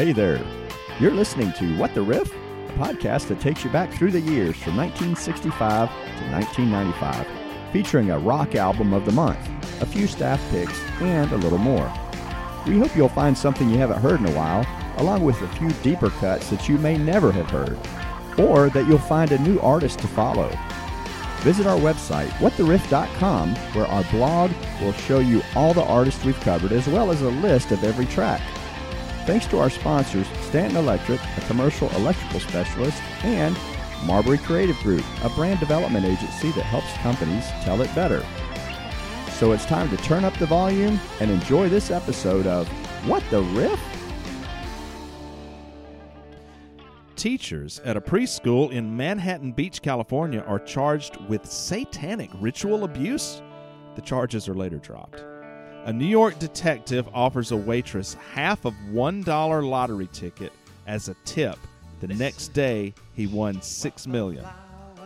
Hey there. You're listening to What the Riff, a podcast that takes you back through the years from 1965 to 1995, featuring a rock album of the month, a few staff picks, and a little more. We hope you'll find something you haven't heard in a while, along with a few deeper cuts that you may never have heard, or that you'll find a new artist to follow. Visit our website, whattheriff.com, where our blog will show you all the artists we've covered as well as a list of every track. Thanks to our sponsors, Stanton Electric, a commercial electrical specialist, and Marbury Creative Group, a brand development agency that helps companies tell it better. So it's time to turn up the volume and enjoy this episode of What the Riff? Teachers at a preschool in Manhattan Beach, California are charged with satanic ritual abuse. The charges are later dropped. A New York detective offers a waitress half of $1 lottery ticket as a tip. The next day, he won 6 million.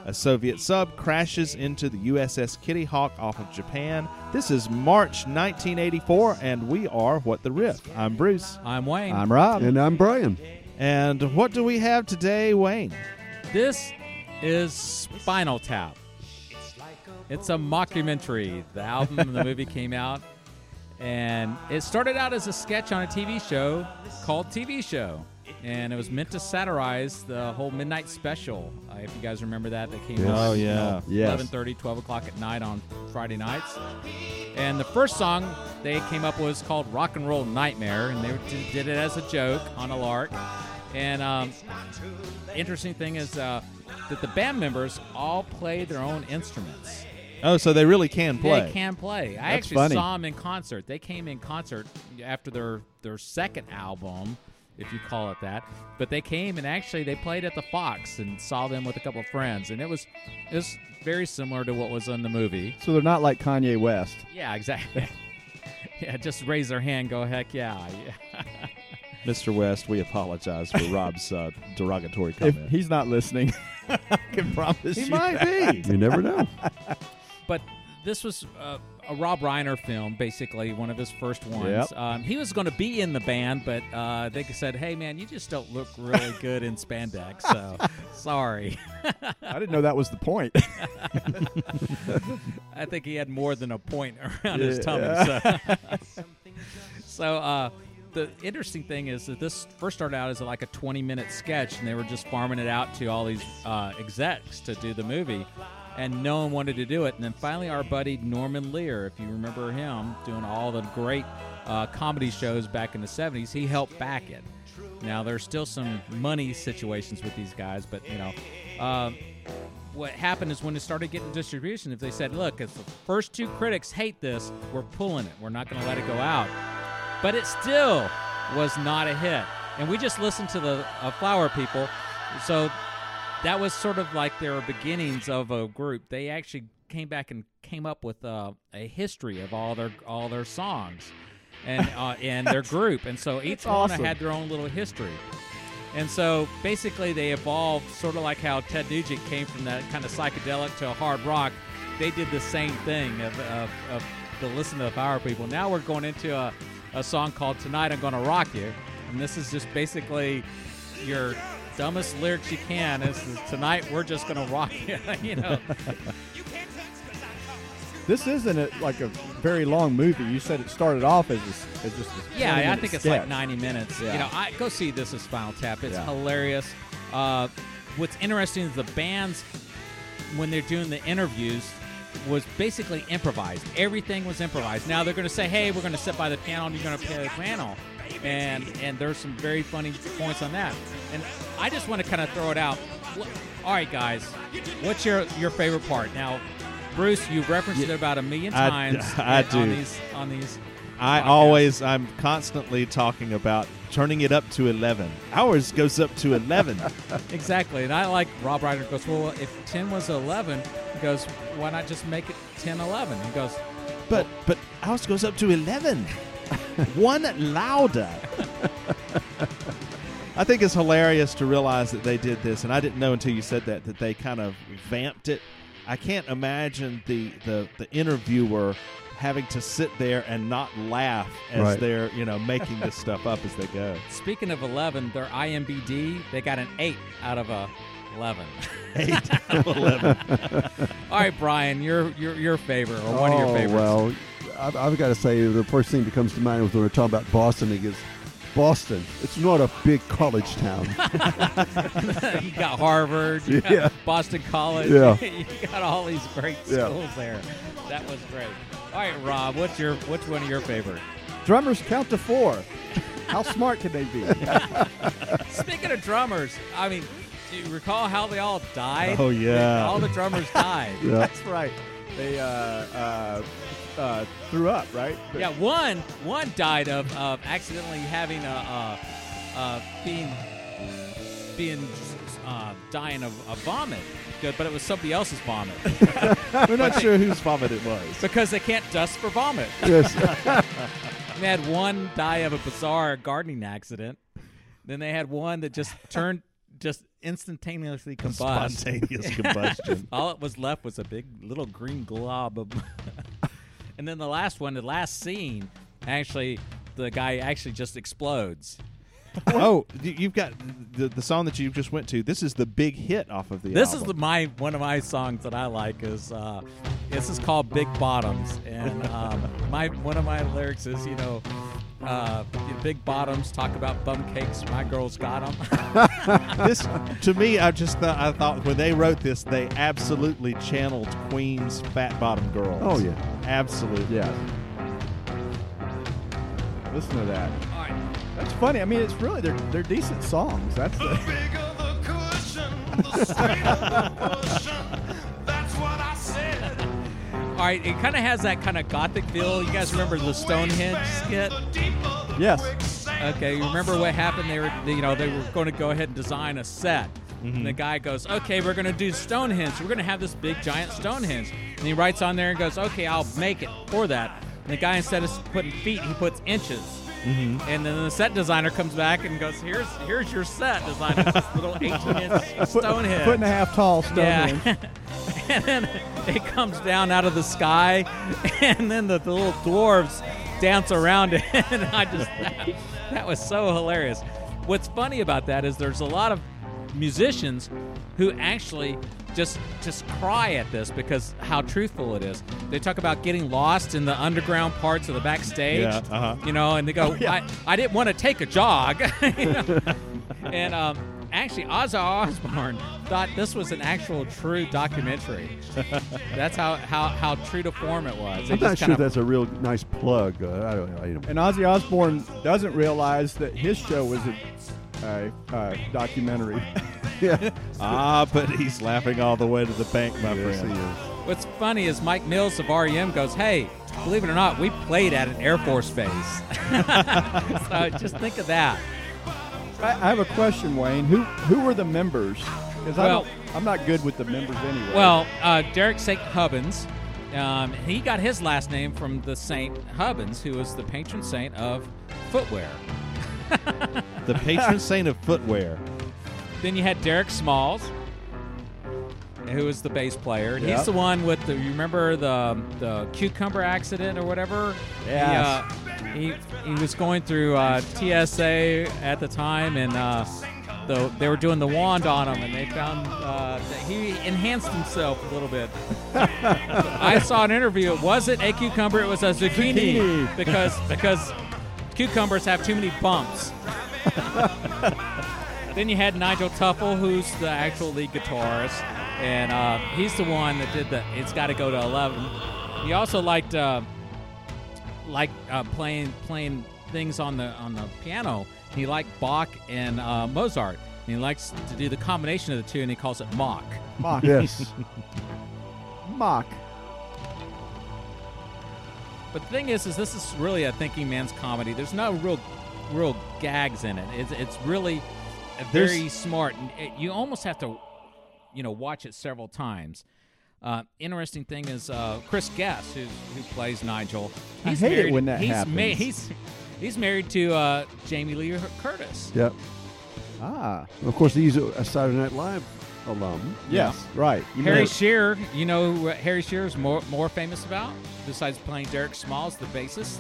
A Soviet sub crashes into the USS Kitty Hawk off of Japan. This is March 1984, and we are What the Riff. I'm Bruce. I'm Wayne. I'm Rob. And I'm Brian. And what do we have today, Wayne? this is Spinal Tap. It's a mockumentary. The album and the movie came out, and it started out as a sketch on a TV show called TV Show, and it was meant to satirize the whole midnight special. Uh, if you guys remember that, that came out. Oh, you yeah. know, Yes. 11:30, 12 o'clock at night on Friday nights. And the first song they came up with was called "Rock and Roll Nightmare," and they did it as a joke on a lark. And um, interesting thing is uh, that the band members all play their own instruments. Oh, so they really can play. They can play. I That's actually funny. saw them in concert. They came in concert after their their second album, if you call it that. But they came and actually they played at the Fox and saw them with a couple of friends, and it was it was very similar to what was in the movie. So they're not like Kanye West. Yeah, exactly. yeah, just raise their hand, go heck yeah. yeah. Mr. West, we apologize for Rob's uh, derogatory If comment. he's not listening, I can promise he you He might that. be. You never know. But this was uh, a Rob Reiner film, basically one of his first ones. Yep. Um, he was going to be in the band, but uh, they said, "Hey, man, you just don't look really good in spandex." So sorry. I didn't know that was the point. I think he had more than a point around his tummy. Yeah. So, so uh, the interesting thing is that this first started out as like a 20 minute sketch, and they were just farming it out to all these uh, execs to do the movie. And no one wanted to do it. And then finally, our buddy Norman Lear, if you remember him, doing all the great uh, comedy shows back in the 70s, he helped back it. Now, there's still some money situations with these guys, but, you know, um, what happened is when it started getting distribution, if they said, look, if the first two critics hate this, we're pulling it. We're not going to let it go out. But it still was not a hit. And we just listened to the uh, Flower People. So that was sort of like their beginnings of a group. They actually came back and came up with uh, a history of all their all their songs and uh, and their group. And so each one awesome. had their own little history. And so basically, they evolved sort of like how Ted Nugent came from that kind of psychedelic to hard rock. They did the same thing of, of, of to listen to the Flower People. Now we're going into a, a song called Tonight I'm Gonna Rock You. And this is just basically your dumbest lyrics you can. This is Tonight We're Just Gonna Rock You. you know, this isn't a, like a very long movie. You said it started off as, a, as just a Yeah, I 20-minute think it's like 90 minutes. Yeah. You know, I go see this as Spinal Tap. It's Yeah. hilarious. Uh, what's interesting is the bands when they're doing the interviews was basically improvised. Everything was improvised. Now they're going to say, "Hey, we're going to sit by the piano and you're going to play the piano," and and there's some very funny points on that. And I just want to kind of throw it out. All right, guys, what's your your favorite part? Now, Bruce, you've referenced it about a million times I on do. these on these I always, I'm constantly talking about turning it up to 11. Ours goes up to 11. Exactly, and I like Rob Reiner goes, well, if 10 was 11, he goes, why not just make it 10 11? He goes, but but ours goes up to 11. One louder. I think it's hilarious to realize that they did this, and I didn't know until you said that that they kind of vamped it. I can't imagine the the, the interviewer having to sit there and not laugh as Right. they're you know making this stuff up as they go. Speaking of 11, their IMBD, they got an 8 out of a 11. Eight out of eleven. All right, Brian, your your your favorite or one of your oh, favorites. well, I've, I've got to say the first thing that comes to mind when we're talking about Boston is Boston. It's not a big college town. you got Harvard, you got Boston College, Yeah. you got all these great Yeah. schools there. That was great. All right, Rob, what's your which one of your favorite? Drummers count to four. How smart can they be? Speaking of drummers, I mean, do you recall how they all died? Oh, yeah. all the drummers died. yeah. That's right. They uh, uh, uh, threw up, right? But- Yeah, one one died of, of accidentally having a uh, uh, being being uh, dying of a vomit, Good, but it was somebody else's vomit We're not sure whose vomit it was. because they can't dust for vomit. yes. They had one die of a bizarre gardening accident. Then they had one that just turned just instantaneously combust. Spontaneous combustion. All it was left was a big little green glob of. And then the last one, the last scene, actually, the guy actually just explodes. oh, you've got the, the song that you just went to. This is the big hit off of the This is the, my one of my songs that I like is uh, this is called Big Bottoms, and um, my one of my lyrics is you know. Uh, big bottoms talk about bum cakes. My girls got them. this to me. I just thought I thought when they wrote this, they absolutely channeled Queen's Fat Bottom Girls. Oh, yeah. absolutely. Yeah. Listen to that. All right. That's funny. I mean, it's really they're they're decent songs. That's the, bigger the cushion, the straighter the cushion. That's what I said. All right, it kind of has that kind of gothic feel. You guys remember the Stonehenge skit? yes. Okay, remember what happened? They were, you know, they were going to go ahead and design a set. And the mm-hmm. guy goes, "Okay, we're going to do Stonehenge. We're going to have this big giant Stonehenge." And he writes on there and goes, "Okay, I'll make it for that." And the guy instead of putting feet, he puts inches. Mm-hmm. And then the set designer comes back and goes, "Here's here's your set design. It's this little 18-inch Stonehenge." Foot and a half tall Stonehenge. Yeah. and then it comes down out of the sky, and then the, the little dwarves dance around it. and I just, that, was so hilarious. What's funny about that is there's a lot of musicians who actually just just cry at this because how truthful it is. They talk about getting lost in the underground parts of the backstage. Yeah, uh-huh. You know, and they go, yeah. I, I didn't want to take a jog. You know? and um, actually, Ozzy Osbourne thought this was an actual true documentary. That's how, how, how true to form it was. They I'm not sure that's a real nice plug. Uh, I don't know. You know. And Ozzy Osbourne doesn't realize that his show was a, a, a documentary. yeah. Ah, but he's laughing all the way to the bank, my Yes, he friend. is. What's funny is Mike Mills of REM goes, "Hey, believe it or not, we played at an Air Force base." so just think of that. I, I have a question, Wayne. Who who were the members? Because well, I'm not good with the members anyway. Well, uh, Derek St. Hubbins, um, he got his last name from the Saint Hubbins, who was the patron saint of footwear. The patron saint of footwear. Then you had Derek Smalls, who was the bass player. Yep. He's the one with the. You remember the the cucumber accident or whatever? Yeah. He, uh, he, he was going through uh, TSA at the time, and uh, the, they were doing the wand on him, and they found uh, that he enhanced himself a little bit. I saw an interview. It wasn't a cucumber; it was a zucchini, Zucchini. because because cucumbers have too many bumps. Then you had Nigel Tufnel, who's the actual lead guitarist, and uh, he's the one that did the "It's Got to Go to 11." He also liked uh, like uh, playing playing things on the on the piano. He liked Bach and uh, Mozart. And he likes to do the combination of the two, and he calls it mock. mock. Yes. mock. But the thing is, is this is really a thinking man's comedy. There's no real, real gags in it. It's, it's really a There's- very smart. And it, you almost have to, you know, watch it several times. Uh, interesting thing is uh, Chris Guest, who who plays Nigel. I He's hate it married, when that he's happens. he's he's married to uh, Jamie Lee Curtis. Yep. Ah. Of course, he's a Saturday Night Live alum. Yes, right. You Harry may- Shearer, you know who uh, Harry Shearer is more more famous about besides playing Derek Smalls, the bassist.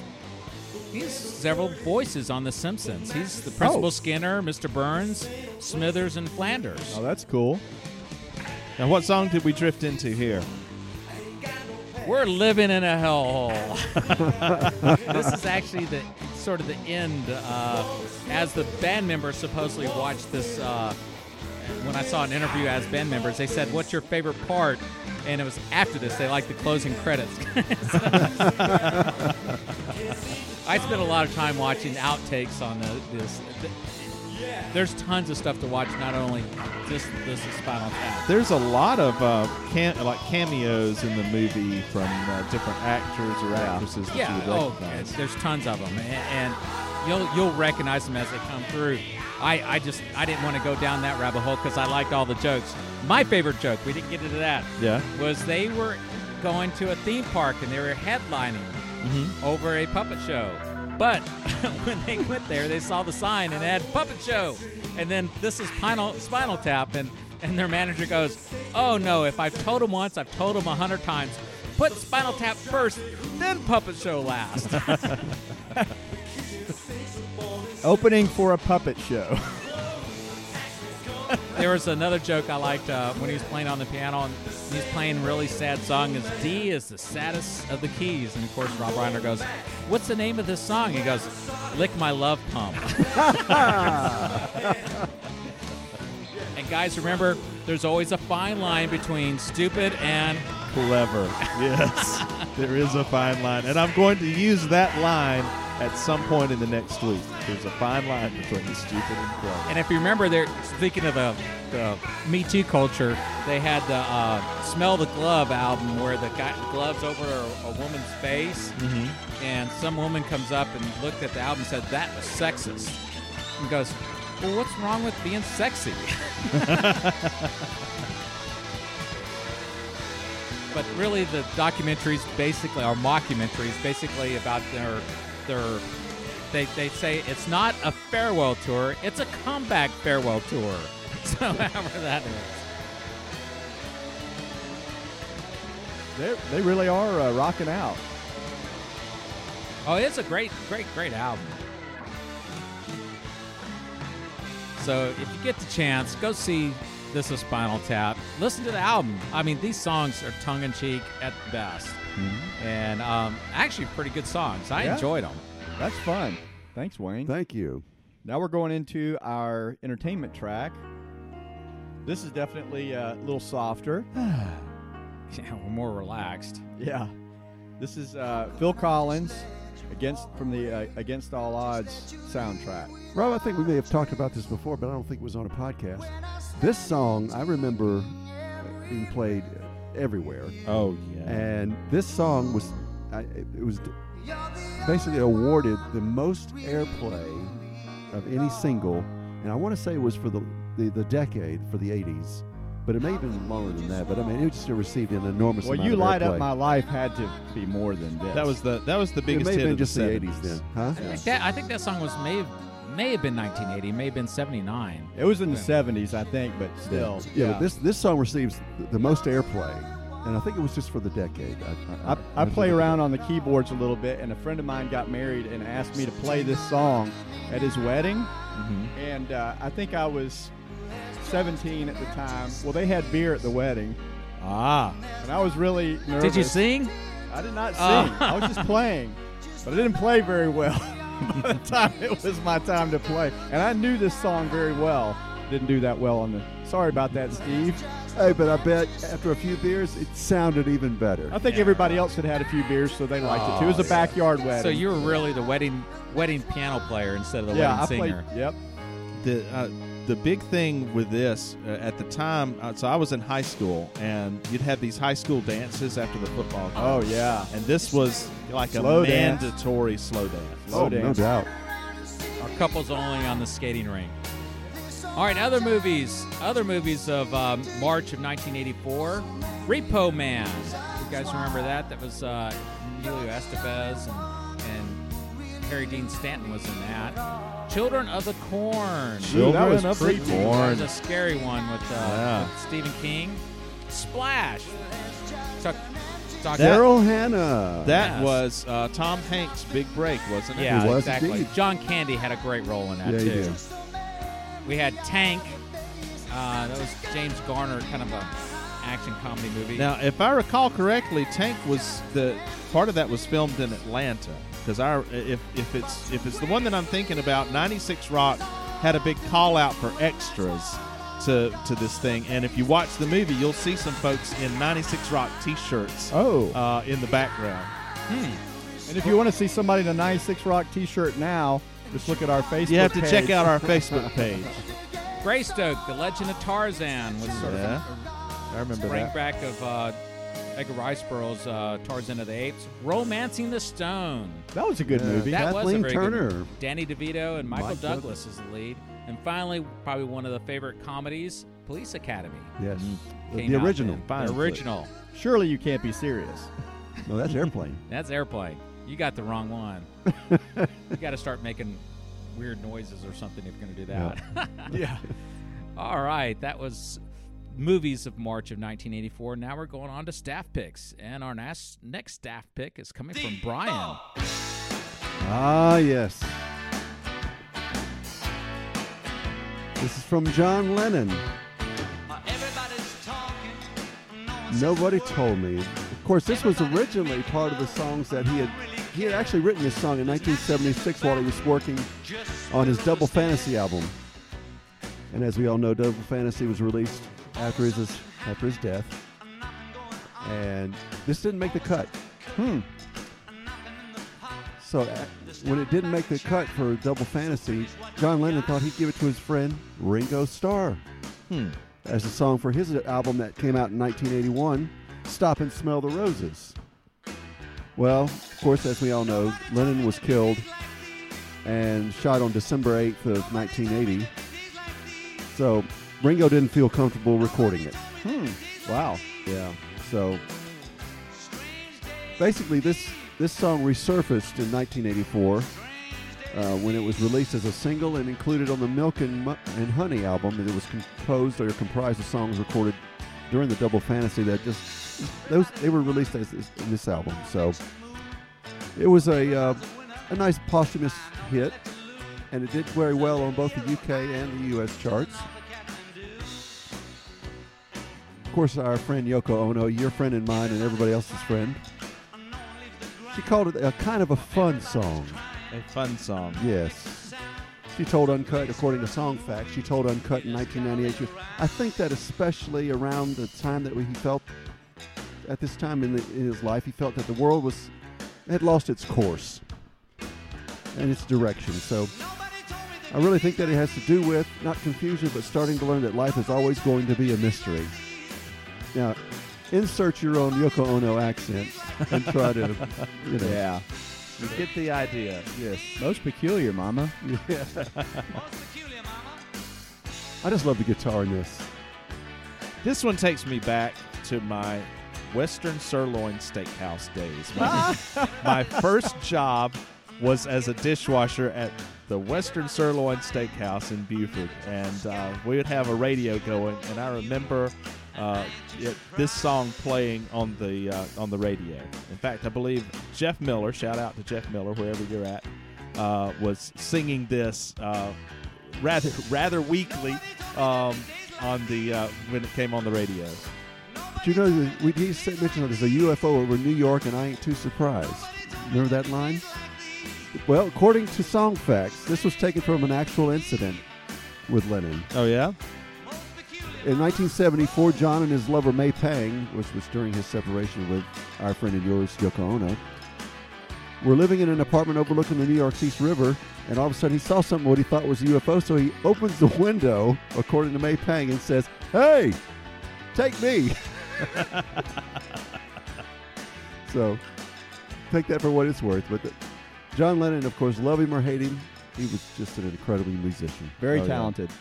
He's several voices on The Simpsons. He's the Principal Oh. Skinner, Mr. Burns, Smithers, and Flanders. Oh, that's cool. Now, what song did we drift into here? We're living in a hellhole. this is actually the sort of the end. Uh, as the band members supposedly watched this, uh, when I saw an interview as band members, they said, "What's your favorite part?" And it was after this. They liked the closing credits. I spent a lot of time watching outtakes on the, this. There's tons of stuff to watch. Not only just this is Spinal Tap. There's a lot of uh, cam- like cameos in the movie from uh, different actors or actresses that you Yeah. Oh, there's tons of them, and, and you'll you'll recognize them as they come through. I, I just I didn't want to go down that rabbit hole because I liked all the jokes. My favorite joke, we didn't get into that, yeah. was they were going to a theme park and they were headlining Mm-hmm. over a puppet show. But when they went there, they saw the sign and it had puppet show, and then this is Spinal Spinal Tap, and and their manager goes, "Oh no! If I've told them once, I've told them a hundred times. Put Spinal Tap first, then puppet show last." Opening for a puppet show. there was another joke I liked uh, when he was playing on the piano and he's playing a really sad song. Is D is the saddest of the keys, and of course Rob Reiner goes, "What's the name of this song?" He goes, "Lick My Love Pump." and guys, remember, there's always a fine line between stupid and Clever. Yes. there is a fine line. And I'm going to use that line at some point in the next week. There's a fine line between the stupid and clever. And if you remember, they're speaking of the, the Me Too culture. They had the uh, "Smell the Glove" album, where the guy gloves over a, a woman's face, and some woman comes up and looked at the album and said that was sexist, and goes, "Well, what's wrong with being sexy?" but really, the documentaries basically are mockumentaries, basically about their their they, they say it's not a farewell tour, it's a comeback farewell tour. So however that is. They they really are uh, rocking out. Oh, it's a great, great, great album. So if you get the chance, go see This is Spinal Tap. Listen to the album. I mean, these songs are tongue in cheek at best, and um, actually pretty good songs. I Yeah. enjoyed them. That's fun. Thanks, Wayne. Thank you. Now we're going into our entertainment track. This is definitely uh, a little softer. Yeah, we're more relaxed. Yeah. This is uh, Phil Collins against from the uh, Against All Odds soundtrack. Rob, I think we may have talked about this before, but I don't think it was on a podcast. This song I remember being played everywhere, Oh, yeah. and this song was I, it was basically awarded the most airplay of any single, and I want to say it was for the, the the decade for the '80s, but it may have been longer than that. But I mean, it just received an enormous. Well, amount you of light airplay. up my life had to be more than this. that was the that was the It biggest may have hit been of just the 70s. '80s then, huh? I think that, I think that song was may have, may have been 1980, may have been 79. It was in the Yeah. '70s, I think, but still. Yeah, but this this song receives the- the most airplay, and I think it was just for the decade. I, I, I play around on the keyboards a little bit, and a friend of mine got married and asked me to play this song at his wedding. And uh, I think I was 17 at the time. Well, they had beer at the wedding, Ah. and I was really nervous. Did you sing? I did not sing. Oh. I was just playing, but I didn't play very well. By the time it was my time to play, and I knew this song very well. Didn't do that well on the. Sorry about that, Steve. Hey, but I bet after a few beers, it sounded even better. I think everybody else had had a few beers, so they liked it too. It was a backyard wedding. So you were really the wedding wedding piano player instead of the yeah, I wedding played. singer. Yep. the uh, the big thing with this uh, at the time, uh, so I was in high school, and you'd have these high school dances after the football. game. Oh yeah. and this was like Slow a dance. mandatory slow dance. Slow oh, no doubt. Our couples only on the skating rink. All right, other movies. Other movies of um, March of 1984. Repo Man. You guys remember that? That was uh, Emilio Estevez and, and Harry Dean Stanton was in that. Children of the Corn. Children that was of the creepy. That Corn. was a scary one with, uh, Yeah. with Stephen King. Splash. Talk, talk Daryl Hannah. That Yes. was uh, Tom Hanks' big break, wasn't it? Yeah, He was exactly. indeed. John Candy had a great role in that Yeah, he too. did. We had Tank. Uh, that was James Garner, kind of a action comedy movie. Now, if I recall correctly, Tank was the part of that was filmed in Atlanta. Because I, if if it's if it's the one that I'm thinking about, 96 Rock had a big call out for extras to to this thing, and if you watch the movie, you'll see some folks in 96 Rock T-shirts Oh, uh, in the background. Hmm. and if you want to see somebody in a 96 Rock T-shirt now, just look at our Facebook. You have to check page. out our Facebook page. Greystoke, The Legend of Tarzan, was sort Yeah, of I remember a bring that. back of uh, Edgar Rice Burroughs' uh, Tarzan of the Apes. Romancing the Stone. That was a good Yeah. movie. That Kathleen was a very good Turner. movie. Danny DeVito and Michael Mike Douglas is the lead. And finally, probably one of the favorite comedies, Police Academy. Yes. The, came the out original. then. Fine The flick. original. Surely you can't be serious. No, that's Airplane. That's Airplane. You got the wrong one. you got to start making weird noises or something if you're going to do that. yeah. All right, that was movies of March of 1984. Now we're going on to staff picks, and our nas- next staff pick is coming from Brian. Ah, yes. This is from John Lennon. Nobody told me. Of course, this was originally part of the songs that he had. He had actually written this song in 1976 while he was working on his Double Fantasy album. And as we all know, Double Fantasy was released after his after his death. And this didn't make the cut. Hmm. So uh, when it didn't make the cut for Double Fantasy, John Lennon thought he'd give it to his friend Ringo Starr Hmm. as a song for his album that came out in 1981, Stop and Smell the Roses. Well, of course, as we all know, Lennon was killed and shot on December 8th of 1980. So Ringo didn't feel comfortable recording it. Hmm. Wow. Yeah. So basically, this this song resurfaced in 1984 uh, when it was released as a single and included on the Milk and, and Honey album. And it was composed or comprised of songs recorded during the Double Fantasy that just those they were released as, as in this album. So it was a uh, a nice posthumous hit, and it did very well on both the UK and the US charts. Of course, our friend Yoko Ono, your friend and mine, and everybody else's friend, she called it a kind of a fun song. A fun song. Yes. She told Uncut, according to Songfacts, she told Uncut in 1998. She was, I think that especially around the time that he felt, at this time in, the, in his life, he felt that the world was had lost its course and its direction. So I really think that it has to do with not confusion, but starting to learn that life is always going to be a mystery. Now, insert your own Yoko Ono accent and try to, you know. Yeah. You get the idea. Yes. Most peculiar, Mama. Most peculiar, Mama. I just love the guitar in this. This one takes me back to my Western Sizzlin Steakhouse days. My, my first job was as a dishwasher at the Western Sizzlin Steakhouse in Buford, and uh, we would have a radio going, and I remember uh, it, this song playing on the uh, on the radio. In fact, I believe Jeff Miller, shout out to Jeff Miller wherever you're at, uh, was singing this uh, rather rather weakly um, on the uh, when it came on the radio. But you know, we, he mentioned there's a UFO over New York, and I ain't too surprised. Remember that line? Well, according to Songfacts, this was taken from an actual incident with Lennon. Oh yeah. In 1974, John and his lover May Pang, which was during his separation with our friend and yours, Yoko Ono, were living in an apartment overlooking the New York East River, and all of a sudden he saw something what he thought was a UFO, so he opens the window, according to May Pang, and says, Hey, take me. so take that for what it's worth. But the, John Lennon, of course, love him or hate him, he was just an incredible musician. Very Oh, talented. Yeah.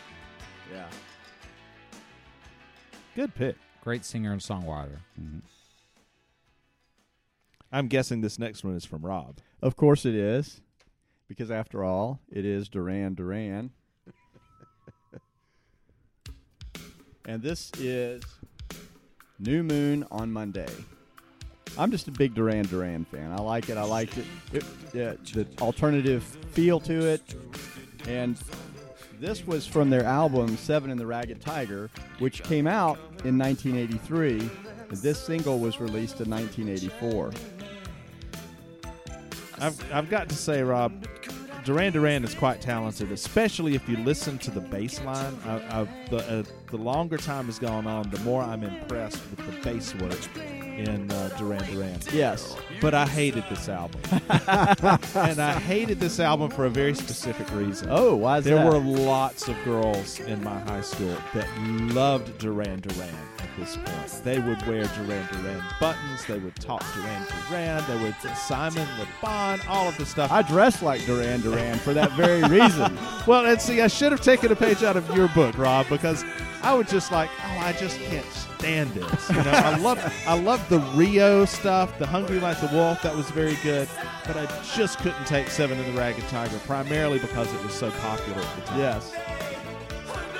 Good pick. Great singer and songwriter. Mm-hmm. I'm guessing this next one is from Rob. Of course it is. because after all, it is Duran Duran. and this is New Moon on Monday. I'm just a big Duran Duran fan. I like it. I liked it. it yeah, the alternative feel to it. And this was from their album Seven and the Ragged Tiger, which came out in 1983. And this single was released in 1984. I've, I've got to say, Rob, Duran Duran is quite talented, especially if you listen to the bass line. I, I, the, uh, the longer time has gone on, the more I'm impressed with the bass work in uh, Duran Duran. Yes. But I hated this album. and I hated this album for a very specific reason. Oh, why is There that? were lots of girls in my high school that loved Duran Duran at this point. They would wear Duran Duran buttons. They would talk Duran Duran. They would Simon Le Bon, all of the stuff. I dressed like Duran Duran for that very reason. well, and see, I should have taken a page out of your book, Rob, because I would just like, oh, I just can't stand this. You know, I love, I love the Rio stuff, the Hungry Like the Wolf. That was very good, but I just couldn't take Seven and the Ragged Tiger, primarily because it was so popular at the time. yes.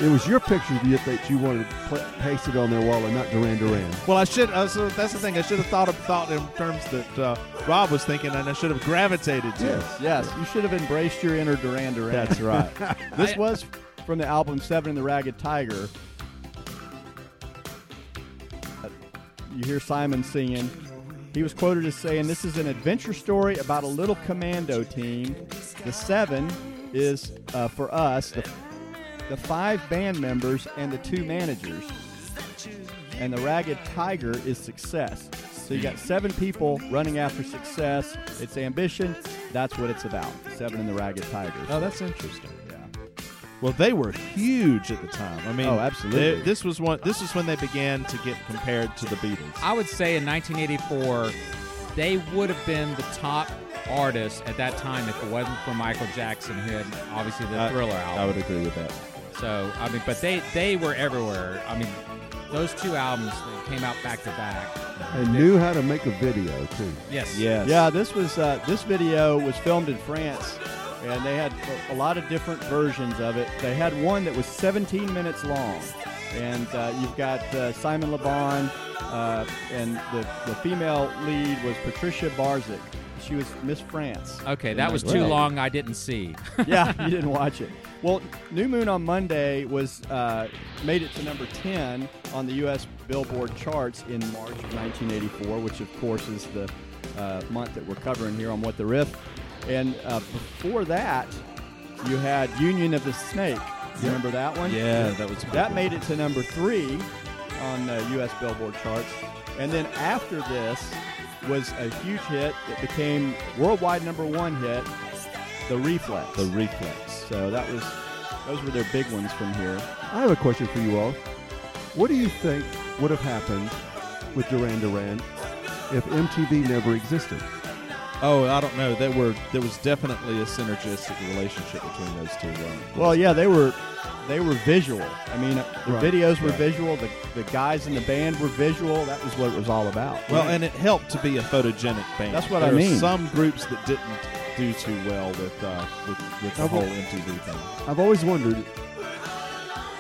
It was your picture that, that you wanted pla pasted on their wall and not Duran Duran. Well, I should. Uh, so that's the thing. I should have thought of thought in terms that uh, Rob was thinking, and I should have gravitated to. Yes. Yes, you should have embraced your inner Duran Duran. That's right. This was from the album Seven and the Ragged Tiger. You hear Simon singing. He was quoted as saying, This is an adventure story about a little commando team. The seven is, uh, for us, the, the five band members and the two managers. And the Ragged Tiger is success. So you got seven people running after success. It's ambition. That's what it's about. Seven and the Ragged tiger. oh, that's interesting. Yeah. Well, they were huge at the time. I mean, Oh, absolutely. they- this was one. This is when they began to get compared to the Beatles. I would say in 1984, they would have been the top artists at that time if it wasn't for Michael Jackson, who had obviously the I- Thriller album. I would agree with that. So I mean, but they they were everywhere. I mean, those two albums they came out back to back. And knew how to make a video too. Yes. Yes. Yeah, this was uh, this video was filmed in France, and they had a- lot of different versions of it. They had one that was 17 minutes long, and uh, you've got uh, Simon Le Bon, uh, and the the female lead was Patricia Barzyk. She was Miss France. Okay, that was too long. I didn't see. yeah, you didn't watch it. Well, New Moon on Monday was uh, made it to number 10 on the U.S. Billboard charts in March of 1984, which of course is the uh, month that we're covering here on What the Riff. And uh, before that, you had Union of the Snake. You remember that one? Yeah, that was a That one. made it to number three on the U.S. Billboard charts. And then after this was a huge hit. It became worldwide number one hit, The Reflex. the Reflex. So that was those were their big ones from here. I have a question for you all. What do you think would have happened with Duran Duran if MTV never existed? Oh, I don't know. There were there was definitely a synergistic relationship between those two. Uh, Well, yeah, they were they were visual. I mean, the Right, videos were right. visual. The the guys in the band were visual. That was what it was all about. Well, and it helped to be a photogenic band. That's what there I mean. Some groups that didn't do too well with uh, with, with the whole MTV thing. I've always wondered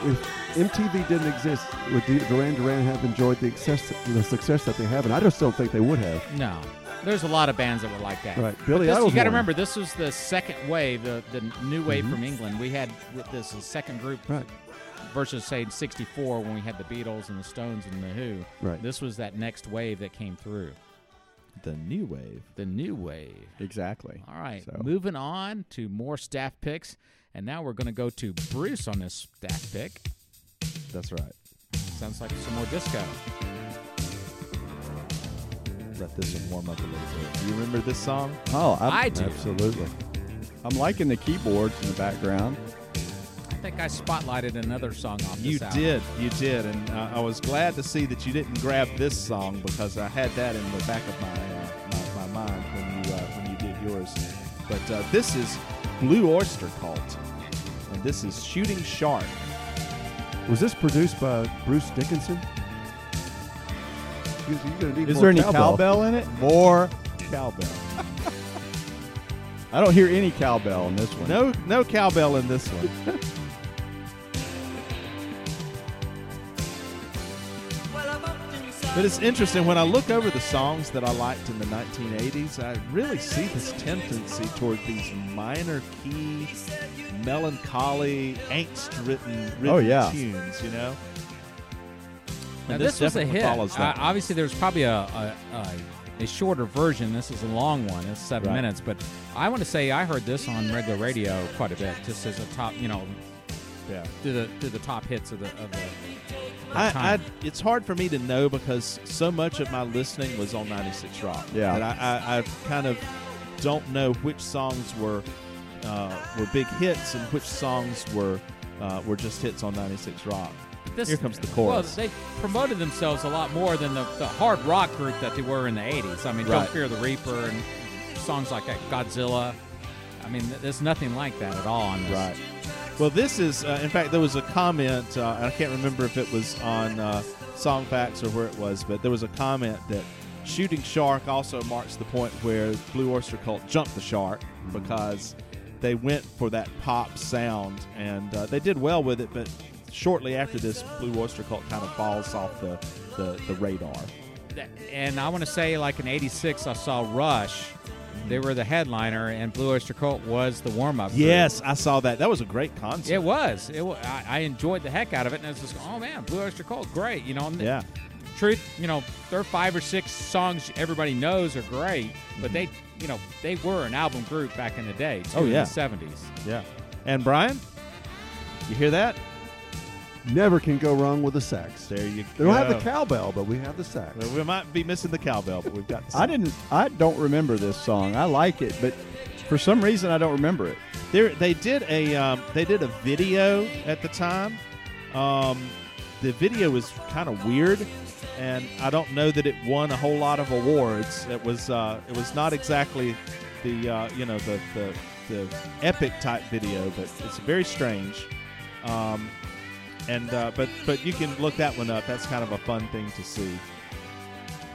if MTV didn't exist, would Duran Duran have enjoyed the success, the success that they have? And I just don't think they would have. No, there's a lot of bands that were like that. Right, Billy Idol's you got to remember, this was the second wave, the, the new wave Mhm. from England. We had with this second group Right, versus say '64 when we had the Beatles and the Stones and the Who. right. This was that next wave that came through, The new wave. the new wave. exactly. All right, So- moving on to more staff picks, and now we're going to go to Bruce on this staff pick. That's right. Sounds like some more disco. Let this one warm up a little bit. Do you remember this song? Oh, I'm, I do. Absolutely. I'm liking the keyboards in the background. I think I spotlighted another song off this You album. did, you did, and uh, I was glad to see that you didn't grab this song because I had that in the back of my uh, my, my mind when you uh, when you did yours. But uh, this is Blue Oyster Cult, and this is Shooting Shark. Was this produced by Bruce Dickinson? You're gonna need Is there any cowbell in it? More cowbell. I don't hear any cowbell in this one. No, no cowbell in this one. But it's interesting when I look over the songs that I liked in the 1980s. I really see this tendency toward these minor key, melancholy, angst-written Oh, yeah. tunes. You know. Now, And this, was a hit. follows Uh, obviously, there's probably a, a, a, a shorter version. This is a long one. It's seven Right. minutes. But I want to say I heard this on regular radio quite a bit, just as a top, you know, yeah. to the to the top hits of the of the. the I, I, time. it's hard for me to know because so much of my listening was on 96 Rock. Yeah. That I, I, I kind of don't know which songs were uh, were big hits and which songs were uh, were just hits on 96 Rock. This- Here comes the chorus. Well, they promoted themselves a lot more than the, the hard rock group that they were in the 80s. I mean, Right. Don't Fear the Reaper and songs like that, Godzilla. I mean, there's nothing like that at all on this. Right. Well, this is, uh, in fact, there was a comment, uh, and I can't remember if it was on uh, Songfacts or where it was, but there was a comment that Shooting Shark also marks the point where Blue Oyster Cult jumped the shark because they went for that pop sound, and uh, they did well with it, but shortly after this, Blue Oyster Cult kind of falls off the, the, the radar. And I want to say, like in '86, I saw Rush. They were the headliner, and Blue Oyster Cult was the warm-up. Yes, I saw that. That was a great concert. It was. It wa I, I enjoyed the heck out of it, and it was just, oh man, Blue Oyster Cult, great. You know, and Yeah. truth, you know, their five or six songs everybody knows are great, but mm-hmm. they, you know, they were an album group back in the day. Too, Oh, yeah. in the seventies. Yeah. And Brian, you hear that? Never can go wrong with the sax. There you go. We don't have the cowbell, but we have the sax. Well, we might be missing the cowbell, but we've got. The I didn't. I don't remember this song. I like it, but for some reason I don't remember it. There, they did a um, they did a video at the time. Um, the video was kind of weird, and I don't know that it won a whole lot of awards. It was uh, it was not exactly the uh, you know the, the the epic type video, but it's very strange. Um, and uh, but but you can look that one up. That's kind of a fun thing to see.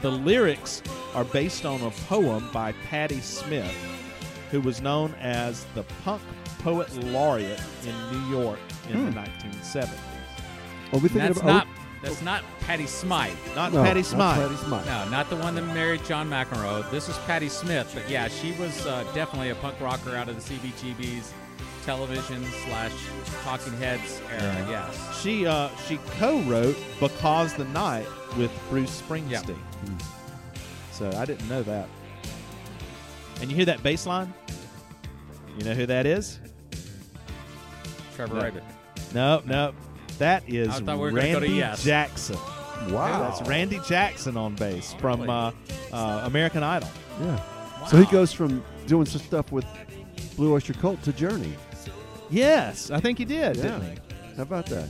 The lyrics are based on a poem by Patti Smith, who was known as the punk poet laureate in New York in the 1970s. Are we thinking That's of not. That's not Patty Smythe. Not no, Patti not Smythe. Patti Smythe. No, not the one that married John McEnroe. This is Patty Smith. But yeah, she was uh, definitely a punk rocker out of the CBGB's television slash Talking Heads era. Yes. She uh, she co-wrote "Because the Night" with Bruce Springsteen. So I didn't know that. And you hear that bass line? You know who that is? Trevor No. Rabin. No, no. That is I we were Randy go to yes. Jackson. Wow. That's Randy Jackson on bass from uh, uh, American Idol. Yeah. So he goes from doing some stuff with Blue Oyster Cult to Journey. Yes, I think he did, Yeah. didn't he? How about that?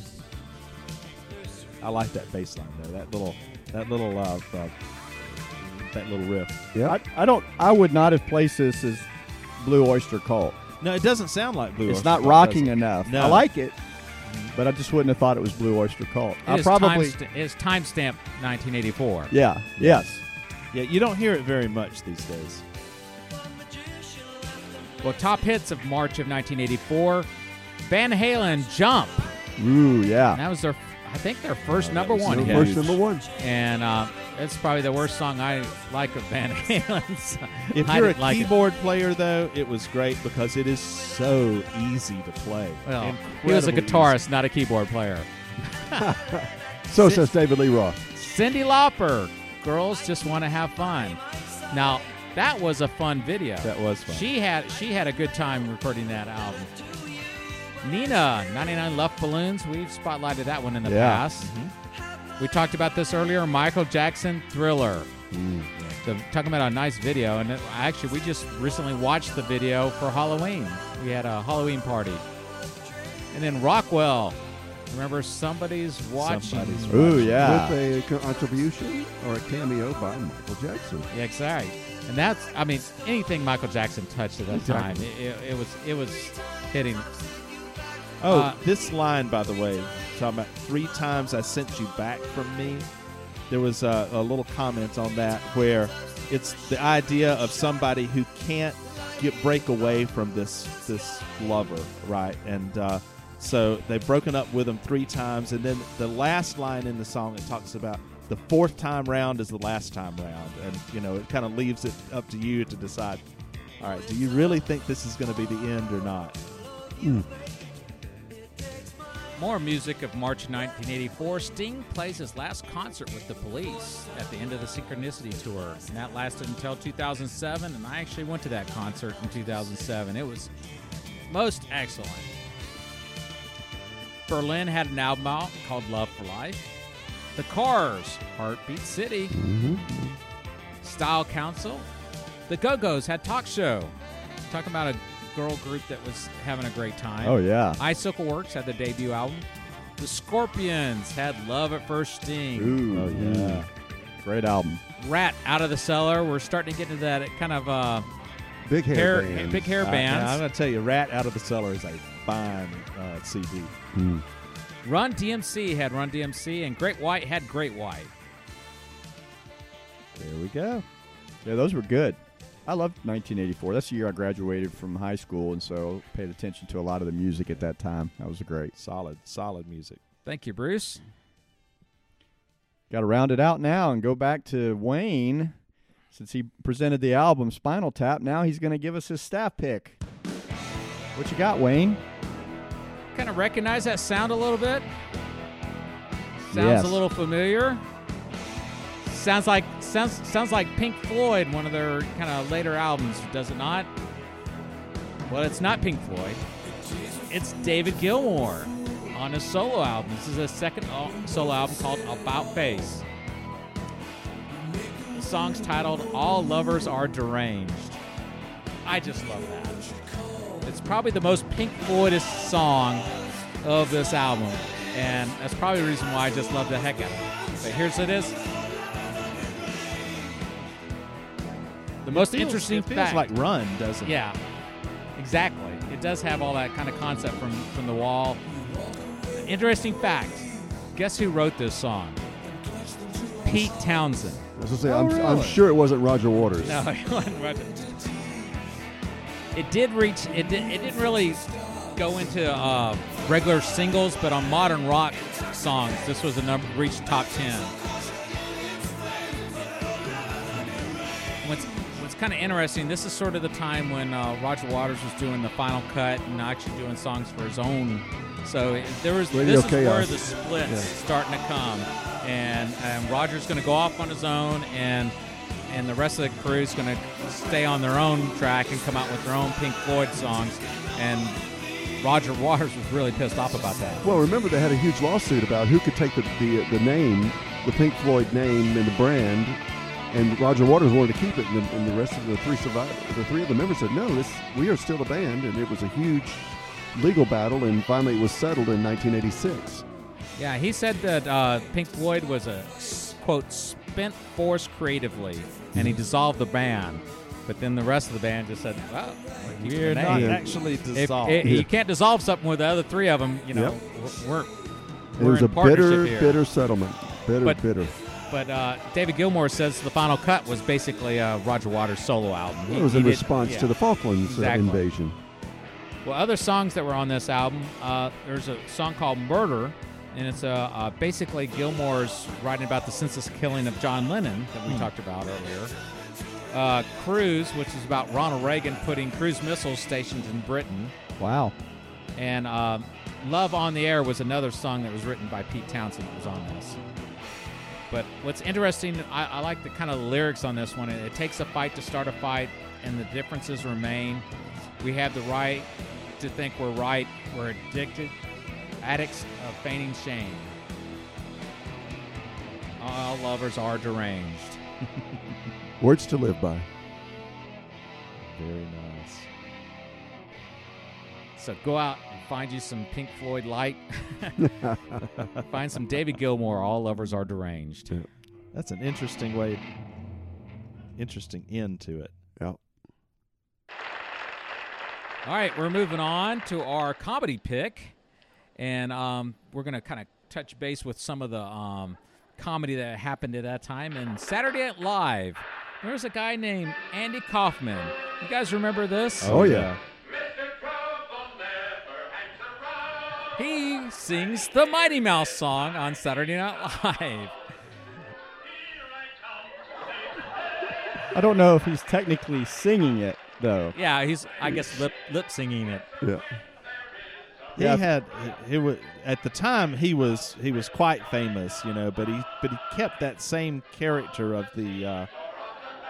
I like that bass line though. That little, that little, uh, uh, that little riff. Yeah. I, I don't. I would not have placed this as Blue Oyster Cult. No, it doesn't sound like Blue. it's Oyster not Cult, rocking does it? enough. No. I like it, but I just wouldn't have thought it was Blue Oyster Cult. It I is probably. timesta- it's timestamp 1984. yeah. Yes. Yeah, you don't hear it very much these days. Well, top hits of March of 1984. Van Halen, "Jump." Ooh. Yeah. That was their, I think, their first Oh, number one so hit. First number one. and uh, it's probably the worst song I like of Van Halen's. If I you're a didn't like it. keyboard player, though, it was great because it is so easy to play. well, he was a Incredibly guitarist, not a keyboard player. So Sit- says David Lee Roth. Cyndi Lauper, "Girls Just Want to Have Fun." Now that was a fun video. That was fun. She had she had a good time recording that album. Nena, 99 Luft Balloons. We've spotlighted that one in the Yeah. past. Mm-hmm. We talked about this earlier. Michael Jackson Thriller. Mm. The, talking about a nice video, and it, actually, we just recently watched the video for Halloween. We had a Halloween party, and then Rockwell. Remember, somebody's watching. Somebody's watching. Ooh. Yeah. With a contribution or a cameo by Michael Jackson. Yeah, exactly. And that's, I mean, anything Michael Jackson touched at that Exactly. time, it, it, it was, it was hitting. Oh, Uh, this line, by the way, talking about three times I sent you back from me. There was a, a little comment on that where it's the idea of somebody who can't get break away from this this lover, right? And uh, so they've broken up with him three times, and then the last line in the song it talks about the fourth time round is the last time round, and you know it kind of leaves it up to you to decide. All right, do you really think this is going to be the end or not? More music of March 1984. Sting plays his last concert with the police at the end of the Synchronicity tour. And that lasted until 2007, and I actually went to that concert in 2007. It was most excellent. Berlin had an album out called Love for Life. The Cars, Heartbeat City. Style Council. The Go Go's had talk show. Talk about a girl group that was having a great time. Oh yeah. Icicle Works had the debut album. The Scorpions had Love at First Sting. Ooh, oh yeah. Great album. Ratt Out of the Cellar. We're starting to get into that kind of uh, Big hair, hair, bands. big hair I- bands. I'm going to tell you, Ratt Out of the Cellar is a fine uh, CD. Mm. Run DMC had Run DMC, and Great White had Great White. There we go. Yeah, those were good. I loved 1984. That's the year I graduated from high school, and so paid attention to a lot of the music at that time. That was great. Solid, solid music. Thank you, Bruce. Got to round it out now and go back to Wayne. Since he presented the album Spinal Tap, now he's going to give us his staff pick. What you got, Wayne? Kind of recognize that sound a little bit. Sounds Yes. a little familiar. Sounds like sounds sounds like Pink Floyd, one of their kind of later albums, does it not? Well, it's not Pink Floyd. It's David Gilmour on his solo album. This is his second uh, solo album called About Face. The song's titled All Lovers Are Deranged. I just love that. It's probably the most Pink Floydist song of this album, and that's probably the reason why I just love the heck out of it. But here's it is. The most Feels- interesting it feels fact. like Run, doesn't it? Yeah, exactly. It does have all that kind of concept from from the wall. Interesting fact. Guess who wrote this song? Pete Townshend. I was gonna say, Oh, I'm, I'm sure it wasn't Roger Waters. No, it wasn't Roger. It did reach. It did. It didn't really go into uh, regular singles, but on modern rock songs, this was a number reached top ten. What's What's kind of interesting? This is sort of the time when uh, Roger Waters was doing the final cut and actually doing songs for his own. So it, there was. Radio this is where the splits Yeah. starting to come, and and Roger's going to go off on his own and and the rest of the crew is going to stay on their own track and come out with their own Pink Floyd songs. And Roger Waters was really pissed off about that. Well, remember they had a huge lawsuit about who could take the, the the name, the Pink Floyd name and the brand, and Roger Waters wanted to keep it, and the, and the rest of the three survivors, the three of the members said, "No, this we are still a band," and it was a huge legal battle, and finally it was settled in 1986. Yeah, he said that uh, Pink Floyd was a quote spent force creatively, and he dissolved the band. But then the rest of the band just said, "Well, we're We're not name." actually If, dissolved. if you can't dissolve something with the other three of them, you know, we're, It we're was in a bitter, here. bitter settlement. Bitter, But- bitter. But uh, David Gilmour says the final cut was basically a Roger Waters solo album. He- It was in response yeah. to the Falklands uh, Exactly. invasion. Well, other songs that were on this album, uh, there's a song called "Murder," and it's uh, uh, basically Gilmour's writing about the senseless killing of John Lennon that we talked about earlier. Uh, "Cruise," which is about Ronald Reagan putting cruise missiles stationed in Britain, Wow. and uh, "Love on the Air" was another song that was written by Pete Townshend that was on this. But what's interesting, I, I like the kind of lyrics on this one. It, it takes a fight to start a fight, and the differences remain. We have the right to think we're right. We're addicted, addicts of feigning shame. All lovers are deranged. Words to live by. Very nice. So go out and find you some Pink Floyd light. find some David Gilmour. All lovers are deranged. That's an interesting way, interesting end to it. Yeah. All right, we're moving on to our comedy pick, and um, we're going to kind of touch base with some of the um, comedy that happened at that time. And Saturday Night Live there's a guy named Andy Kaufman. You guys remember this? Oh, yeah. He sings the Mighty Mouse song on Saturday Night Live. I don't know if he's technically singing it though. Yeah, he's I guess lip lip singing it. Yeah. He Yeah. had he was at the time he was he was quite famous, you know, but he but he kept that same character of the uh,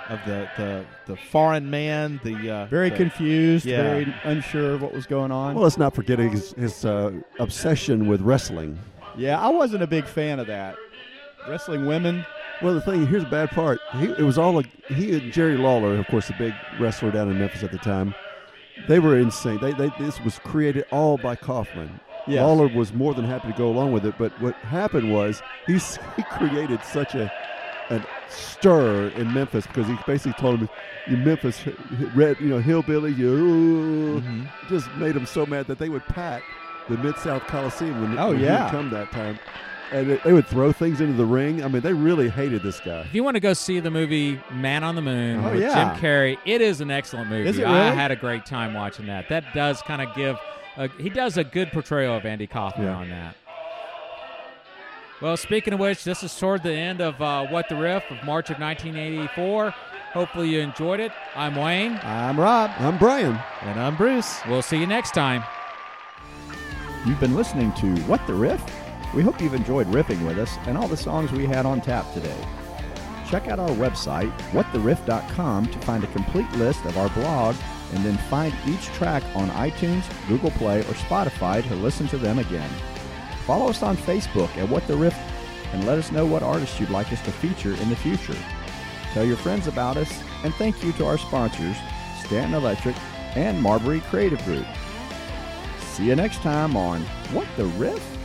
of the, the the foreign man, the uh, Very the- confused, Yeah. very unsure of what was going on. Well, let's not forget his, his uh, obsession with wrestling. yeah, I wasn't a big fan of that. Wrestling women. Well, the thing here's the bad part. He, it was all like he and Jerry Lawler, of course, the big wrestler down in Memphis at the time. They were insane. They, they this was created all by Kaufman. Yes. Lawler was more than happy to go along with it, but what happened was he's, he created such a a stir in Memphis because he basically told him, "You Memphis red, you know, hillbilly, you Mm-hmm. just made them so mad that they would pack the Mid South Coliseum when, Oh, when he yeah. come that time." And they- they would throw things into the ring. I mean, they really hated this guy. If you want to go see the movie Man on the Moon Oh, with yeah. Jim Carrey, it is an excellent movie. Is it I had a great time watching that. That does kind of give a, he does a good portrayal of Andy Kaufman Yeah. on that. Well, speaking of which, this is toward the end of uh, What the Riff of March of 1984. Hopefully you enjoyed it. I'm Wayne. I'm Rob. I'm Brian. And I'm Bruce. We'll see you next time. You've been listening to What the Riff? We hope you've enjoyed riffing with us and all the songs we had on tap today. Check out our website, whattheriff.com, to find a complete list of our blog and then find each track on iTunes, Google Play, or Spotify to listen to them again. Follow us on Facebook at What the Riff and let us know what artists you'd like us to feature in the future. Tell your friends about us, and thank you to our sponsors, Stanton Electric and Marbury Creative Group. See you next time on What the Riff?